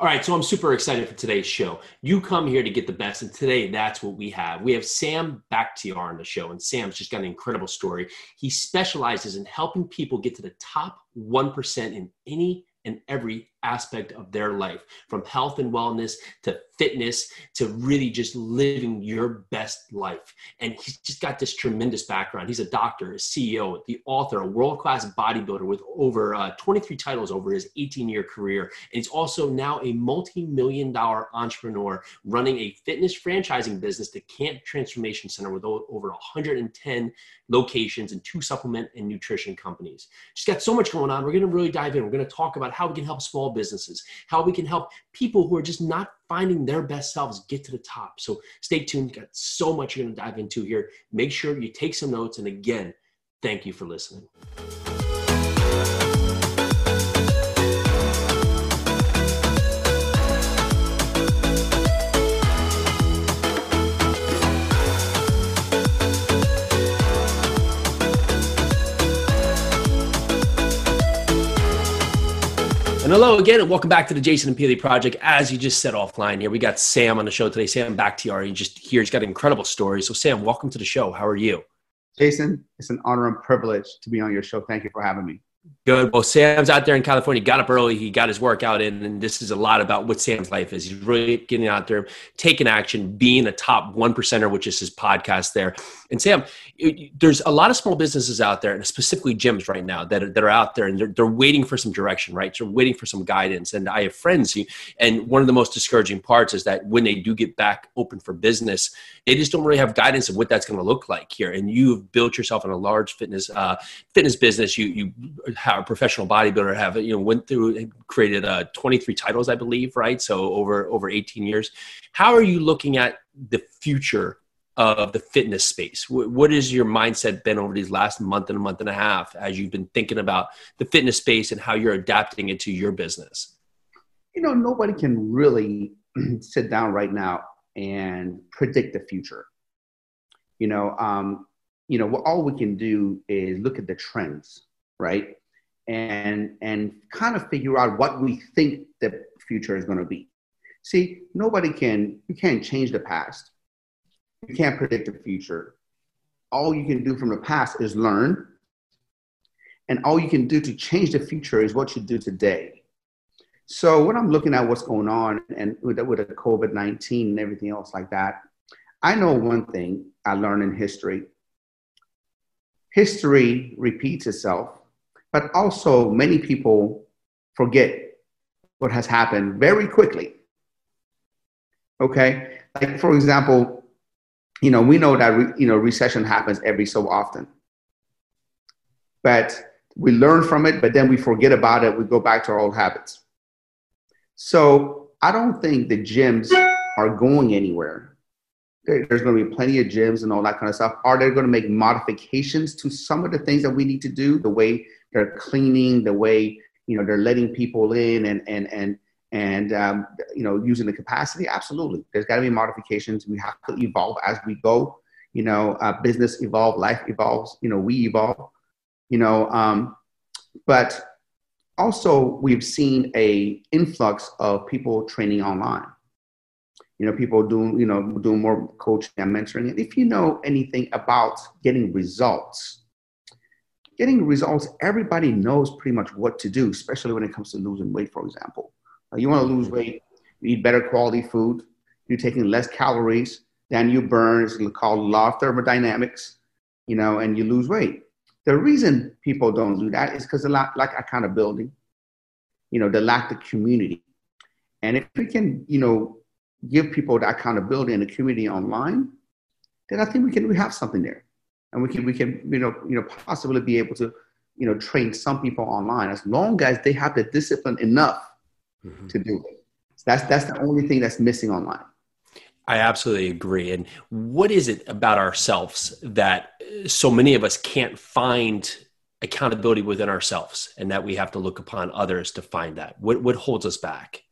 All right, so I'm super excited for today's show. You come here to get the best, and today that's what we have. We have Sam Bakhtiar on the show, and Sam's just got an incredible story. He specializes in helping people get to the top 1% in any and every aspect of their life from health and wellness to fitness to really just living your best life. And he's just got this tremendous background. He's a doctor, a CEO, the author, a world class bodybuilder with over uh, 23 titles over his 18 year career. And he's also now a multi million dollar entrepreneur running a fitness franchising business, the Camp Transformation Center, with over 110 locations and two supplement and nutrition companies. Just got so much going on. We're going to really dive in. We're going to talk about how we can help small businesses, how we can help people who are just not finding their best selves get to the top. So stay tuned. Got so much you're going to dive into here. Make sure you take some notes. And again, thank you for listening. And hello again, and welcome back to the Jason and Peely Project. As you just said offline here, we got Sam on the show today. Sam Bakhtiar. He just here. He's got an incredible story. So, Sam, welcome to the show. How are you? Jason, it's an honor and privilege to be on your show. Thank you for having me. Good. Well, Sam's out there in California. Got up early. He got his workout in, and this is a lot about what Sam's life is. He's really getting out there, taking action, being a top one percenter, which is his podcast there. And Sam, there's a lot of small businesses out there, and specifically gyms right now that are, that are out there, and they're, they're waiting for some direction, right? They're waiting for some guidance. And I have friends, and one of the most discouraging parts is that when they do get back open for business, they just don't really have guidance of what that's going to look like here. And you've built yourself in a large fitness uh, fitness business. You you have a professional bodybuilder, have you know went through created uh, 23 titles, I believe, right? So over over 18 years. How are you looking at the future of the fitness space? What has your mindset been over these last month and a month and a half as you've been thinking about the fitness space and how you're adapting it to your business? You know, nobody can really sit down right now and predict the future. You know, um, you know, all we can do is look at the trends, right? And and kind of figure out what we think the future is going to be. See, nobody can you can't change the past you can't predict the future. All you can do from the past is learn. And all you can do to change the future is what you do today. So when I'm looking at what's going on and with, with the COVID-19 and everything else like that, I know one thing I learned in history. History repeats itself, but also many people forget what has happened very quickly. Okay? Like, for example, you know, we know that, re, you know, recession happens every so often. But we learn from it, but then we forget about it. We go back to our old habits. So I don't think the gyms are going anywhere. there's going to be plenty of gyms and all that kind of stuff. Are they going to make modifications to some of the things that we need to do? The way they're cleaning, the way you know they're letting people in, and and and and um, you know using the capacity absolutely. There's got to be modifications. We have to evolve as we go you know uh, business evolve life evolves you know we evolve you know um, but also we've seen a influx of people training online. You know people doing you know doing more coaching and mentoring. And if you know anything about getting results getting results everybody knows pretty much what to do especially when it comes to losing weight for example uh, you want to lose weight, you eat better quality food, you're taking less calories than you burn. It's called law of thermodynamics, you know, and you lose weight. The reason people don't do that is because they lack, lack accountability. You know, they lack the community. And if we can, you know, give people the accountability and the community online, then I think we can we have something there, and we can we can you know you know possibly be able to you know train some people online as long as they have the discipline enough mm-hmm. to do it. So that's that's the only thing that's missing online. I absolutely agree. And what is it about ourselves that so many of us can't find accountability within ourselves and that we have to look upon others to find that? What what holds us back?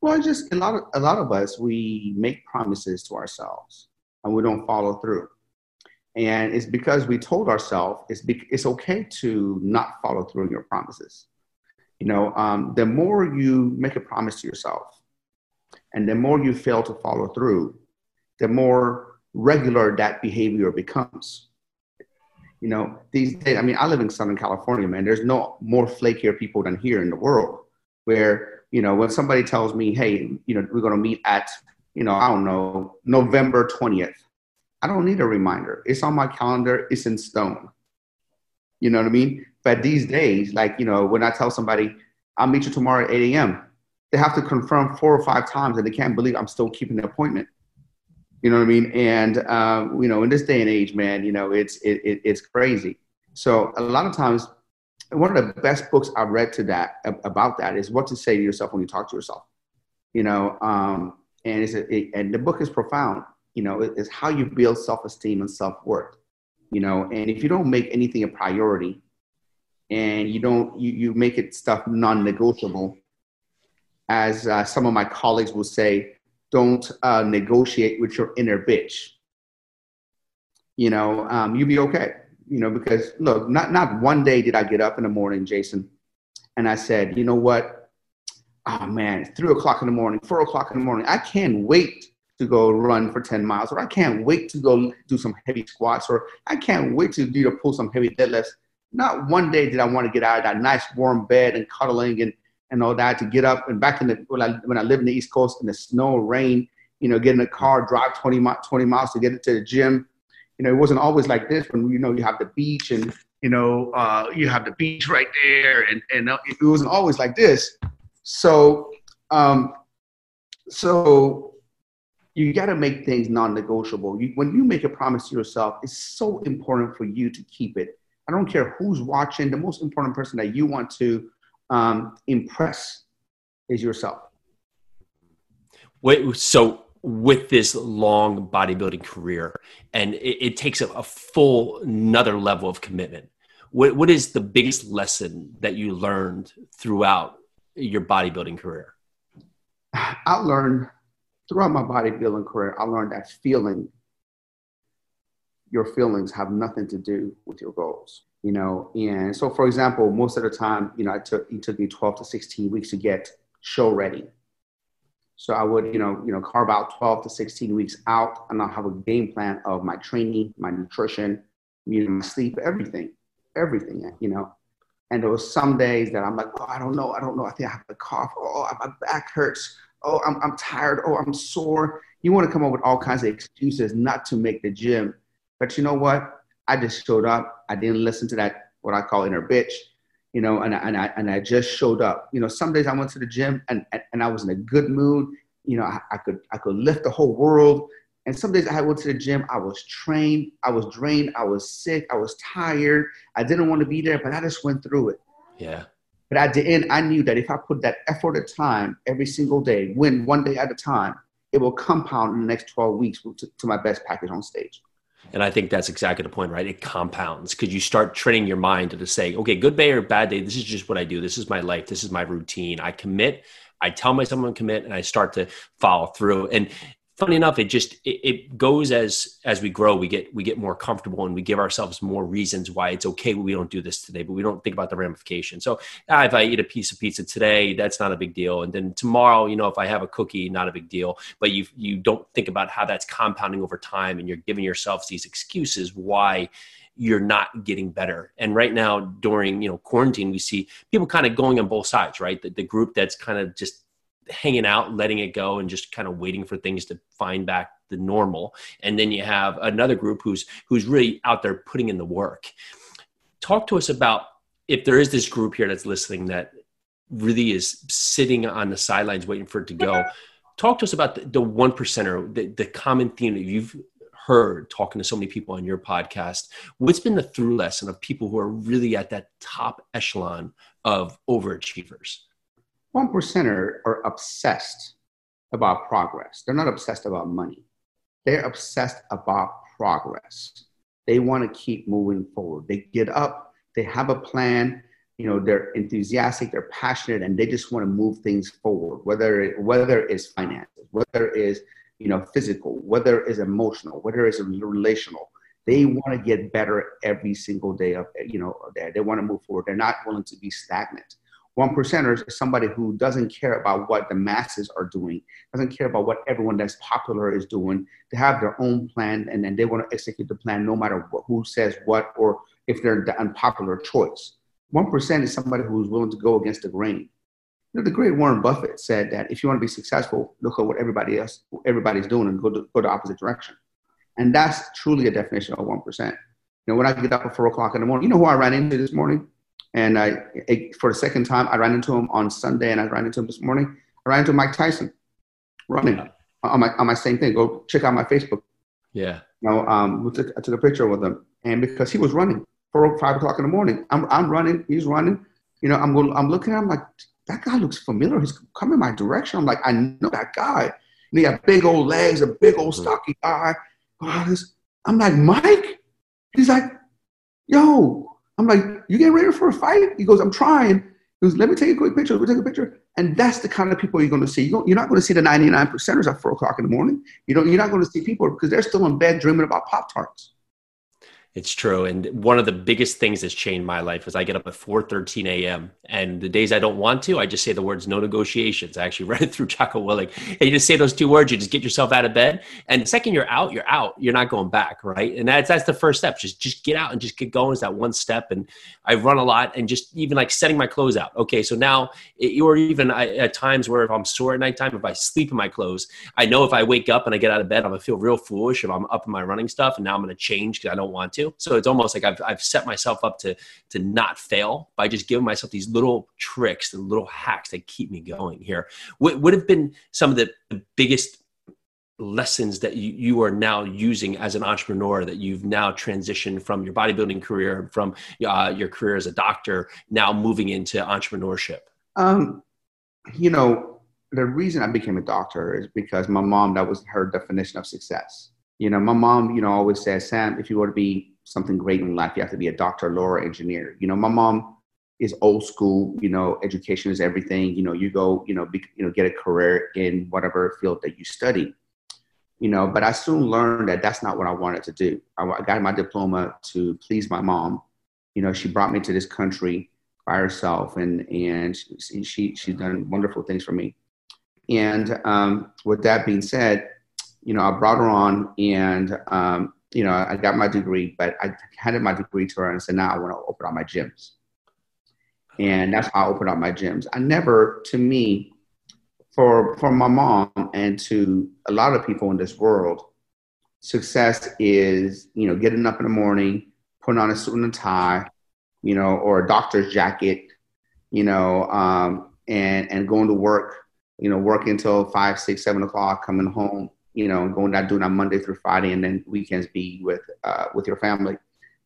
Well, just a lot of a lot of us we make promises to ourselves and we don't follow through. And it's because we told ourselves it's, be, it's okay to not follow through on your promises You know, um, the more you make a promise to yourself, and the more you fail to follow through, the more regular that behavior becomes. You know, these days, I mean, I live in Southern California, man. There's no more flakier people than here in the world. Where you know, when somebody tells me, "Hey, you know, we're going to meet at," you know, I don't know, November twentieth. I don't need a reminder. It's on my calendar. It's in stone. You know what I mean? But these days, like, you know, when I tell somebody, I'll meet you tomorrow at 8 a.m., they have to confirm four or five times and they can't believe I'm still keeping the appointment. You know what I mean? And, uh, you know, in this day and age, man, you know, it's, it, it, it's crazy. So a lot of times, one of the best books I've read to that about that is what to say to yourself when you talk to yourself. You know, um, and it's a, it, and the book is profound. You know, it's how you build self-esteem and self-worth. You know, and if you don't make anything a priority, and you don't you, you make it stuff non-negotiable as uh, some of my colleagues will say don't uh, negotiate with your inner bitch you know um, you'll be okay you know because look not not one day did i get up in the morning jason and i said you know what oh man three o'clock in the morning four o'clock in the morning i can't wait to go run for 10 miles or i can't wait to go do some heavy squats or i can't wait to do to pull some heavy deadlifts not one day did I want to get out of that nice warm bed and cuddling and, and all that to get up. And back in the, when I, when I lived in the East Coast in the snow, rain, you know, get in a car, drive 20, 20 miles to get it to the gym. You know, it wasn't always like this when, you know, you have the beach and, you know, uh, you have the beach right there. And, and it wasn't always like this. So, um, so you got to make things non-negotiable. You, when you make a promise to yourself, it's so important for you to keep it I don't care who's watching. The most important person that you want to um, impress is yourself. Wait, so with this long bodybuilding career, and it, it takes a, a, full another level of commitment. What, what is the biggest lesson that you learned throughout your bodybuilding career? I learned throughout my bodybuilding career, I learned that feeling your feelings have nothing to do with your goals you know? And so for example most of the time you know it took it took me 12 to 16 weeks to get show ready. So i would you know you know carve out 12 to 16 weeks out and i'll have a game plan of my training my nutrition you know my sleep everything everything you know? And there was some days that i'm like oh i don't know i don't know i think i have a cough oh my back hurts oh i'm, I'm tired oh i'm sore you want to come up with all kinds of excuses not to make the gym but you know what? I just showed up. I didn't listen to that, what I call inner bitch, you know, and, I, and, I, and I just showed up. You know, some days I went to the gym and, and I was in a good mood. You know, I, I could, I could lift the whole world. And some days I went to the gym, I was trained, I was drained, I was sick, I was tired. I didn't want to be there, but I just went through it. Yeah. But at the end, I knew that if I put that effort of time every single day, win one day at a time, it will compound in the next 12 weeks to, to my best package on stage. And I think that's exactly the point, right? It compounds because you start training your mind to say, okay, good day or bad day, this is just what I do. This is my life. This is my routine. I commit. I tell myself I'm commit, and I start to follow through. And funny enough it just it, it, goes as as we grow we get we get more comfortable and we give ourselves more reasons why it's okay we don't do this today but we don't think about the ramifications so ah, if i eat a piece of pizza today that's not a big deal and then tomorrow you know if i have a cookie not a big deal but you you don't think about how that's compounding over time and you're giving yourselves these excuses why you're not getting better. And right now, during you know quarantine, we see people kind of going on both sides, right? The, the group that's kind of just hanging out, letting it go, and just kind of waiting for things to find back the normal. And then you have another group who's who's really out there putting in the work. Talk to us about if there is this group here that's listening that really is sitting on the sidelines waiting for it to go. Talk to us about the, the one percenter, the, the common theme that you've heard talking to so many people on your podcast. What's been the through lesson of people who are really at that top echelon of overachievers? One percenter are obsessed about progress. They're not obsessed about money. They're obsessed about progress. They want to keep moving forward. They get up, they have a plan, you know, they're enthusiastic, they're passionate, and they just want to move things forward, whether it, whether it's finances, whether it is, you know, physical, whether it's emotional, whether it's relational. They want to get better every single day of, you know, they, they want to move forward. They're not willing to be stagnant One percenters is somebody who doesn't care about what the masses are doing, doesn't care about what everyone that's popular is doing. They have their own plan and then they want to execute the plan no matter what, who says what or if they're the unpopular choice. 1% is somebody who's willing to go against the grain. You know, the great Warren Buffett said that if you want to be successful, look at what everybody else, everybody's doing and go, to, go the opposite direction. And that's truly a definition of 1%. You know, when I get up at four o'clock in the morning, you know who I ran into this morning? And I, for the second time, I ran into him on Sunday and I ran into him this morning. I ran into Mike Tyson running on my, on my same thing. Go check out my Facebook. Yeah. You know, um, took, I took a picture with him and because he was running four, five o'clock in the morning, I'm, I'm running, he's running. You know, I'm going, I'm looking at him like, that guy looks familiar. He's coming my direction. I'm like, I know that guy. And he got big old legs, a big old mm-hmm. stocky guy. I'm like, Mike? He's like, yo, I'm like, you getting ready for a fight? He goes, I'm trying. He goes, let me take a quick picture. Let me take a picture. And that's the kind of people you're going to see. You are not going to see the 99 percenters at four o'clock in the morning. You don't, you're not going to see people because they're still in bed dreaming about Pop Tarts. It's true. And one of the biggest things that's changed my life is I get up at 4 13 a.m. And the days I don't want to, I just say the words no negotiations. I actually read it through Jocko Willink. And you just say those two words, you just get yourself out of bed. And the second you're out, you're out. You're not going back, right? And that's that's the first step. Just just get out and just get going is that one step. And I run a lot and just even like setting my clothes out. Okay, so now or even I, at times where if I'm sore at nighttime, if I sleep in my clothes, I know if I wake up and I get out of bed, I'm gonna feel real foolish if I'm up in my running stuff and now I'm gonna change because I don't want to to. So it's almost like I've, I've set myself up to, to not fail by just giving myself these little tricks, the little hacks that keep me going here. What would have been some of the, the biggest lessons that you, you are now using as an entrepreneur that you've now transitioned from your bodybuilding career from uh, your career as a doctor now moving into entrepreneurship um, you know the reason i became a doctor is because my mom that was her definition of success you know, my mom, you know, always says, Sam, if you want to be something great in life, you have to be a doctor, lawyer, engineer. You know, my mom is old school. You know, education is everything. You know, you go, you know, be, you know, get a career in whatever field that you study. You know, but I soon learned that that's not what I wanted to do. I, I got my diploma to please my mom. You know, she brought me to this country by herself, and and she she she's done wonderful things for me. And um, with that being said, you know, I brought her on and, um, you know, I got my degree, but I handed my degree to her and said, now I want to open up my gyms. And that's how I opened up my gyms. I never, to me, for, for my mom and to a lot of people in this world, success is, you know, getting up in the morning, putting on a suit and a tie, you know, or a doctor's jacket, you know, um, and, and going to work, you know, working until five, six, seven o'clock, coming home, you know, going out doing that Monday through Friday, and then weekends be with uh, with your family.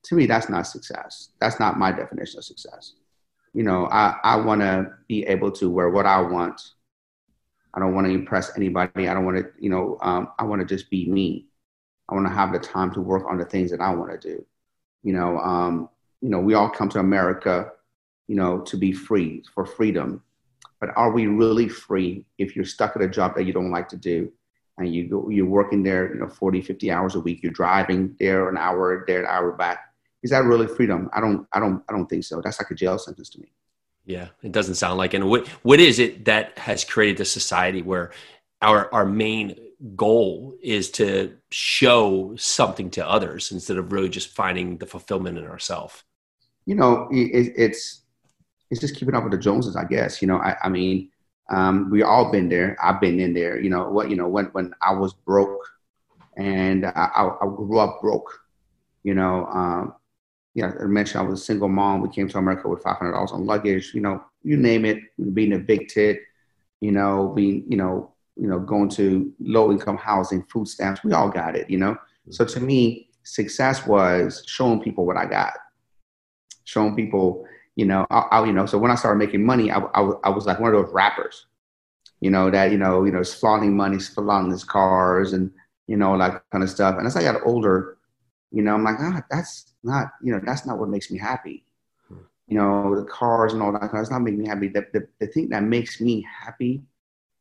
To me, that's not success. That's not my definition of success. You know, I, I want to be able to wear what I want. I don't want to impress anybody. I don't want to, you know, um, I want to just be me. I want to have the time to work on the things that I want to do. You know, um, you know, we all come to America, you know, to be free for freedom. But are we really free if you're stuck at a job that you don't like to do? And you go, you're working there, you know, 40, 50 hours a week. You're driving there an hour, there an hour back. Is that really freedom? I don't, I don't, I don't think so. That's like a jail sentence to me. Yeah, it doesn't sound like. And what what is it that has created a society where our our main goal is to show something to others instead of really just finding the fulfillment in ourselves? You know, it, it's it's just keeping up with the Joneses, I guess. You know, I, I mean, um, we all been there. I've been in there. You know what? You know when when I was broke, and I, I grew up broke. You know, um, yeah. I mentioned I was a single mom. We came to America with five hundred dollars on luggage. You know, you name it. Being a big tit. You know, being you know you know going to low income housing, food stamps. We all got it. You know. So to me, success was showing people what I got, showing people you know, I, I, you know, so when I started making money, I, I, I, was like one of those rappers, you know, that, you know, you know, flaunting money, flaunting his cars and, you know, like kind of stuff. And as I got older, you know, I'm like, ah, that's not, you know, that's not what makes me happy. You know, the cars and all that, that's not making me happy. The, the, the thing that makes me happy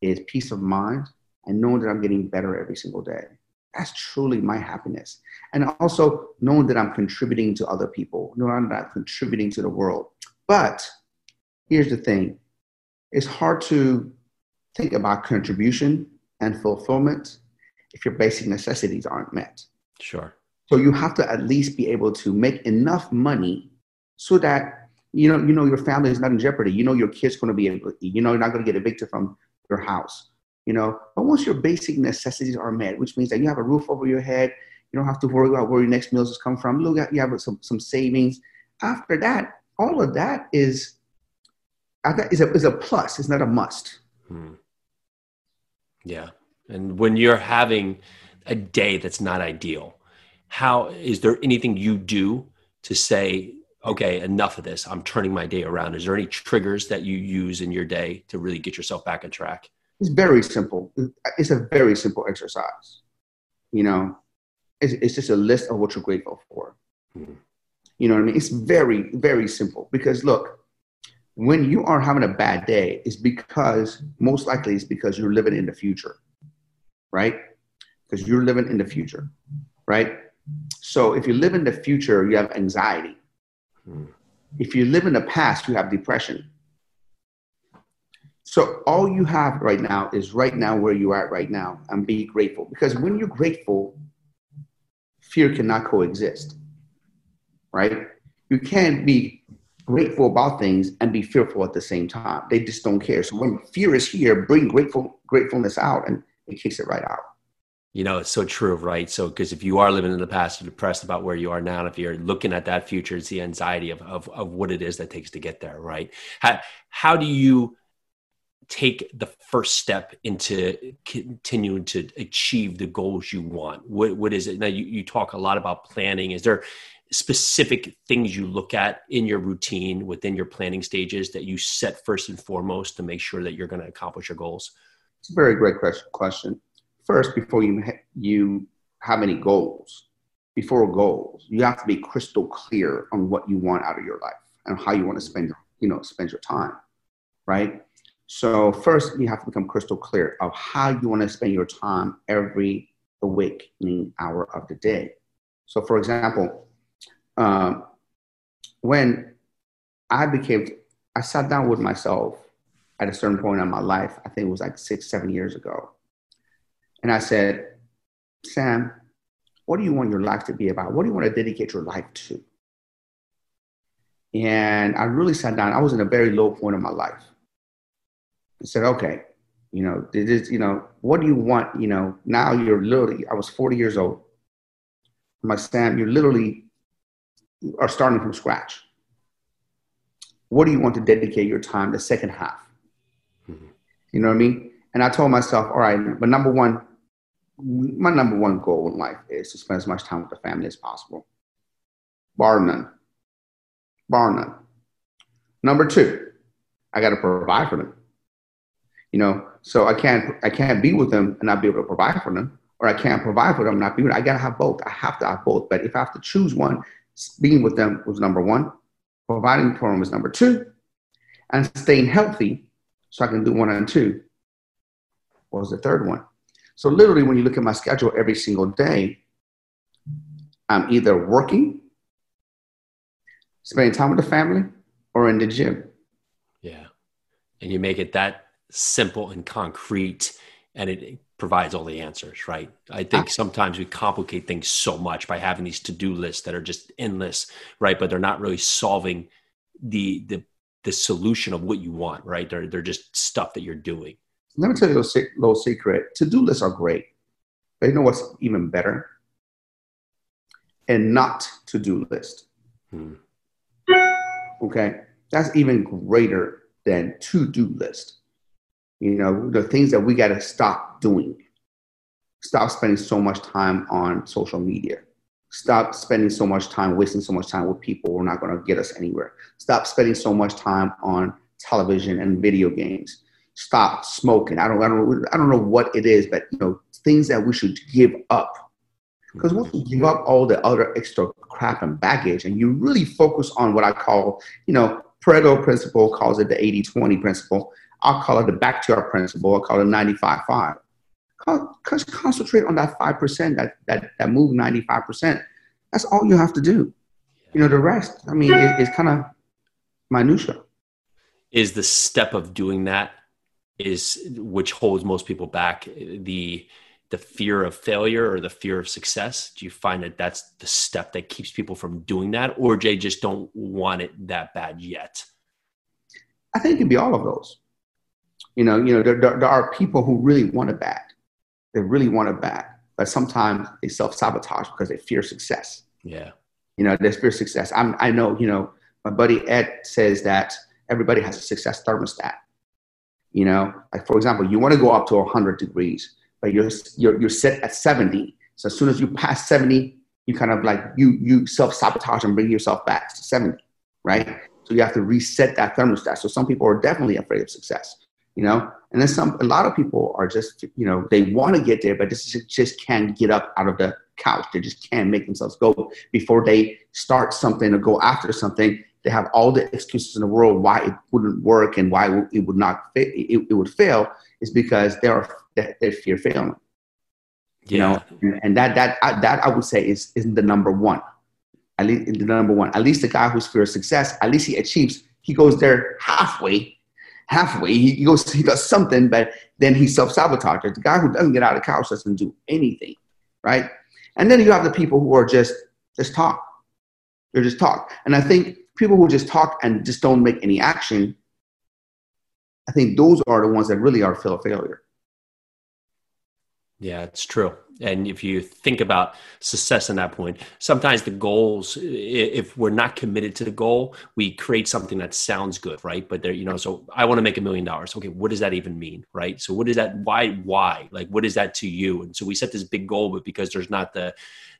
is peace of mind and knowing that I'm getting better every single day. That's truly my happiness. And also knowing that I'm contributing to other people, knowing that I'm contributing to the world. But here's the thing it's hard to think about contribution and fulfillment if your basic necessities aren't met. Sure. So you have to at least be able to make enough money so that you know you know your family is not in jeopardy. You know your kid's going to be able. You know you're not going to get evicted from your house. You know, but once your basic necessities are met, which means that you have a roof over your head, you don't have to worry about where your next meals is come from. Look at you have some some savings. After that, all of that is is a, is a plus. It's not a must. Hmm. Yeah, and when you're having a day that's not ideal, how is there anything you do to say, okay, enough of this? I'm turning my day around. Is there any triggers that you use in your day to really get yourself back on track? It's very simple. It's a very simple exercise. You know, it's, it's just a list of what you're grateful for. Mm-hmm. You know what I mean? It's very, very simple because look, when you are having a bad day, it's because most likely it's because you're living in the future, right? Because you're living in the future, right? So if you live in the future, you have anxiety. Hmm. If you live in the past, you have depression. So all you have right now is right now where you are right now and be grateful. Because when you're grateful, fear cannot coexist, right? You can't be grateful about things and be fearful at the same time. They just don't care. So when fear is here, bring grateful gratefulness out and it kicks it right out. You know, it's so true, right? So, because if you are living in the past, you're depressed about where you are now. And if you're looking at that future, it's the anxiety of, of, of what it is that takes to get there, right? How, how do you take the first step into continuing to achieve the goals you want? What, what is it? Now, you, you talk a lot about planning. Is there specific things you look at in your routine within your planning stages that you set first and foremost to make sure that you're going to accomplish your goals? It's a very great question. First, before you you have any goals, before goals, you have to be crystal clear on what you want out of your life and how you want to spend you know spend your time, right? So first, you have to become crystal clear of how you want to spend your time every awakening hour of the day. So, for example, um, when I became, I sat down with myself at a certain point in my life. I think it was like six, seven years ago. And I said, Sam, what do you want your life to be about? What do you want to dedicate your life to? And I really sat down. I was in a very low point of my life. I said, okay, you know, this is, you know, what do you want? You know, now you're literally, I was 40 years old. I'm Sam, you're literally are starting from scratch. What do you want to dedicate your time the second half? Mm-hmm. You know what I mean? And I told myself, all right, but number one, my number one goal in life is to spend as much time with the family as possible. Bar none. Bar none. Number two, I got to provide for them. You know, so I can't I can't be with them and not be able to provide for them, or I can't provide for them and not be with them. I got to have both. I have to have both. But if I have to choose one, being with them was number one, providing for them was number two, and staying healthy so I can do one and two was the third one. So literally, when you look at my schedule every single day, I'm either working, spending time with the family, or in the gym. Yeah. And you make it that simple and concrete, and it provides all the answers, right? I think sometimes we complicate things so much by having these to-do lists that are just endless, right? But they're not really solving the the the solution of what you want, right? They're they're just stuff that you're doing. Let me tell you a little secret. To-do lists are great, but you know what's even better? And not to-do list. Hmm. Okay, that's even greater than to-do list. You know, the things that we got to stop doing. Stop spending so much time on social media. Stop spending so much time, wasting so much time with people who are not going to get us anywhere. Stop spending so much time on television and video games. Stop smoking. I don't, I don't, I don't know what it is, but you know, things that we should give up. Because once you give up all the other extra crap and baggage, and you really focus on what I call, you know, Pareto principle calls it the 80-20 principle I'll call it the Bakhtiar principle. I'll call it 95-5. Concentrate on that 5%, that, that, that move 95%. That's all you have to do. You know, the rest, I mean, it, it's kind of minutia. is the step of doing that is which holds most people back the the fear of failure or the fear of success do you find that that's the step that keeps people from doing that or they just don't want it that bad yet i think it can be all of those you know you know there, there, there are people who really want it bad they really want it bad but sometimes they self-sabotage because they fear success yeah you know they fear success I'm, i know you know my buddy ed says that everybody has a success thermostat you know, like for example, you want to go up to 100 degrees, but you're, you're, you're set at 70. So as soon as you pass 70, you kind of like, you, you self sabotage and bring yourself back to 70, right? So you have to reset that thermostat. So some people are definitely afraid of success, you know, and then some, a lot of people are just, you know, they want to get there, but just, just can't get up out of the couch. They just can't make themselves go before they start something or go after something they have all the excuses in the world why it wouldn't work and why it would not it, it would fail is because they are they fear failing you yeah. know and that that that i would say is is the number one at least the number one at least the guy who's fear of success at least he achieves he goes there halfway halfway he goes he does something but then he self-sabotages the guy who doesn't get out of couch doesn't do anything right and then you have the people who are just just talk they're just talk and i think people who just talk and just don't make any action, I think those are the ones that really are feel failure. Yeah, it's true. And if you think about success in that point, sometimes the goals, if we're not committed to the goal, we create something that sounds good, right? But there, you know, so I want to make a million dollars. Okay, what does that even mean, right? So what is that? Why? Why? Like, what is that to you? And so we set this big goal, but because there's not the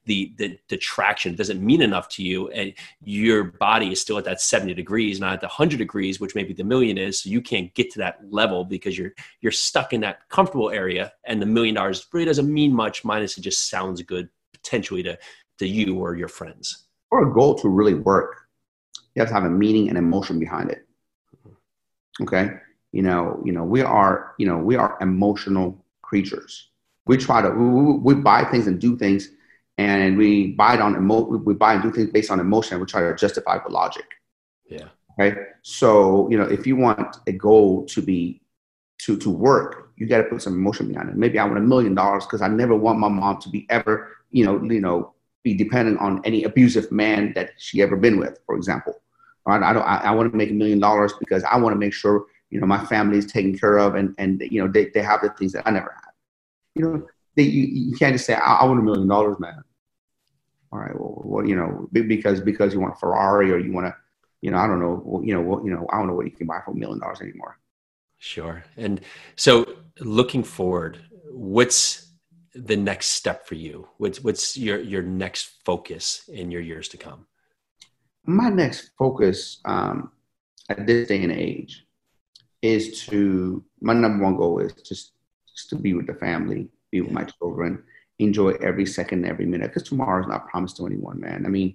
the, the the traction doesn't mean enough to you and your body is still at that 70 degrees not at the 100 degrees which maybe the million is so you can't get to that level because you're you're stuck in that comfortable area and the million dollars really doesn't mean much minus it just sounds good potentially to to you or your friends. For a goal to really work. You have to have a meaning and emotion behind it. Okay? You know you know we are you know we are emotional creatures. We try to we, we buy things and do things and we buy it on emo- we buy and do things based on emotion and we try to justify with logic. Yeah. Right so you know if you want a goal to be to to work you got to put some emotion behind it. Maybe i want a million dollars because i never want my mom to be ever you know you know be dependent on any abusive man that she ever been with for example. Right? I don't i, I want to make a million dollars because i want to make sure you know my family is taken care of and and you know they, they have the things that i never had. You know they, you, you can't just say, I, I want a million dollars, man. All right, well, what, you know, because because you want a Ferrari or you want to, you know, I don't know, well, you know, what, you know, I don't know what you can buy for a million dollars anymore. Sure. And so, looking forward, what's the next step for you? What's what's your your next focus in your years to come? My next focus um, at this day and age is to my number one goal is just just to be with the family, be with my children, enjoy every second, every minute, because tomorrow is not promised to anyone, man. I mean,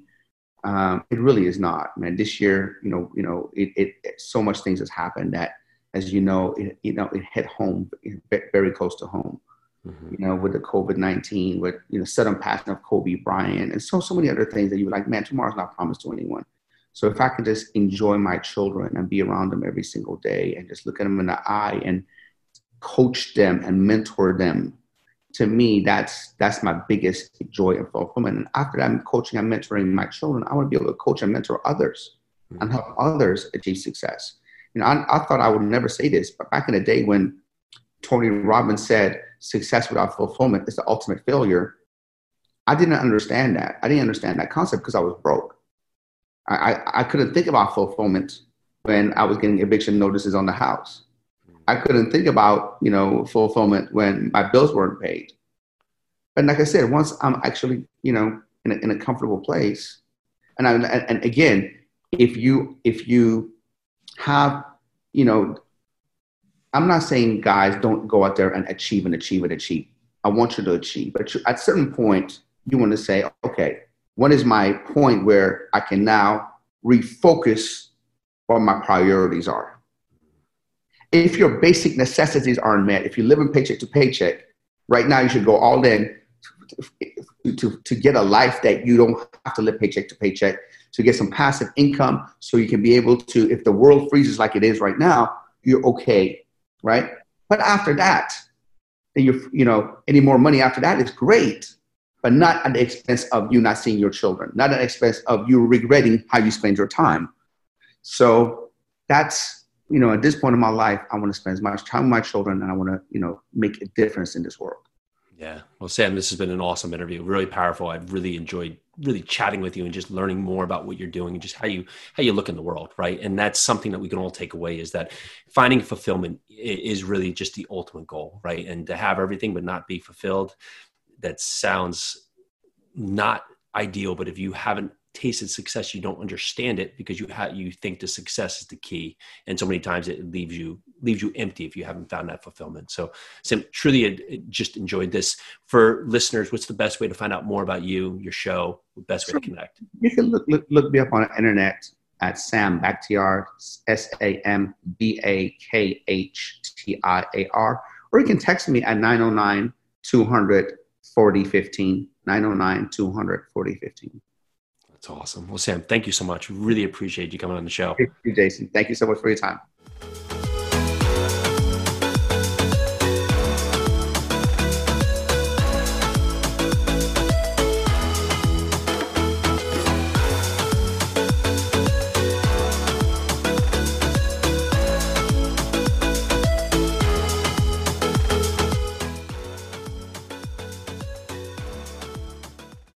um, it really is not, man. This year, you know, you know, it, it, it, so much things has happened that, as you know, it, you know, it hit home, very close to home. Mm-hmm. You know, with the COVID nineteen, with you know, sudden passing of Kobe Bryant, and so so many other things that you're like, man, tomorrow's not promised to anyone. So if I could just enjoy my children and be around them every single day, and just look at them in the eye and coach them and mentor them to me, that's that's my biggest joy and fulfillment. And after I'm coaching and mentoring my children, I want to be able to coach and mentor others mm-hmm. and help others achieve success. You know, I, I, thought I would never say this, but back in the day when Tony Robbins said success without fulfillment is the ultimate failure, I didn't understand that. I didn't understand that concept because I was broke. I, I, I couldn't think about fulfillment when I was getting eviction notices on the house. I couldn't think about, you know, fulfillment when my bills weren't paid. But like I said, once I'm actually, you know, in a, in a comfortable place, and I, and again, if you if you have, you know, I'm not saying guys don't go out there and achieve and achieve and achieve. I want you to achieve, but at a certain point, you want to say, okay, what is my point where I can now refocus what my priorities are? If your basic necessities aren't met, if you live in paycheck to paycheck, right now you should go all in to, to, to get a life that you don't have to live paycheck to paycheck. to get some passive income so you can be able to, if the world freezes like it is right now, you're okay, right? But after that, then you you know, any more money after that is great, but not at the expense of you not seeing your children, not at the expense of you regretting how you spend your time. So that's you know, at this point in my life, I want to spend as much time with my children and I want to, you know, make a difference in this world. Yeah. Well, Sam, this has been an awesome interview. Really powerful. I've really enjoyed really chatting with you and just learning more about what you're doing and just how you how you look in the world, right? And that's something that we can all take away is that finding fulfillment is really just the ultimate goal, right? And to have everything but not be fulfilled, that sounds not ideal, but if you haven't tasted success you don't understand it because you ha- you think the success is the key. And so many times it leaves you leaves you empty if you haven't found that fulfillment. So Sam truly uh, just enjoyed this. For listeners what's the best way to find out more about you your show best way to connect? You can look, look, look me up on the internet at Sam Bakhtiar S A M B A K H T I A R or you can text me at 909 200 4015 909 200 4015 that's awesome. Well, Sam, thank you so much. Really appreciate you coming on the show. Thank you, Jason. Thank you so much for your time.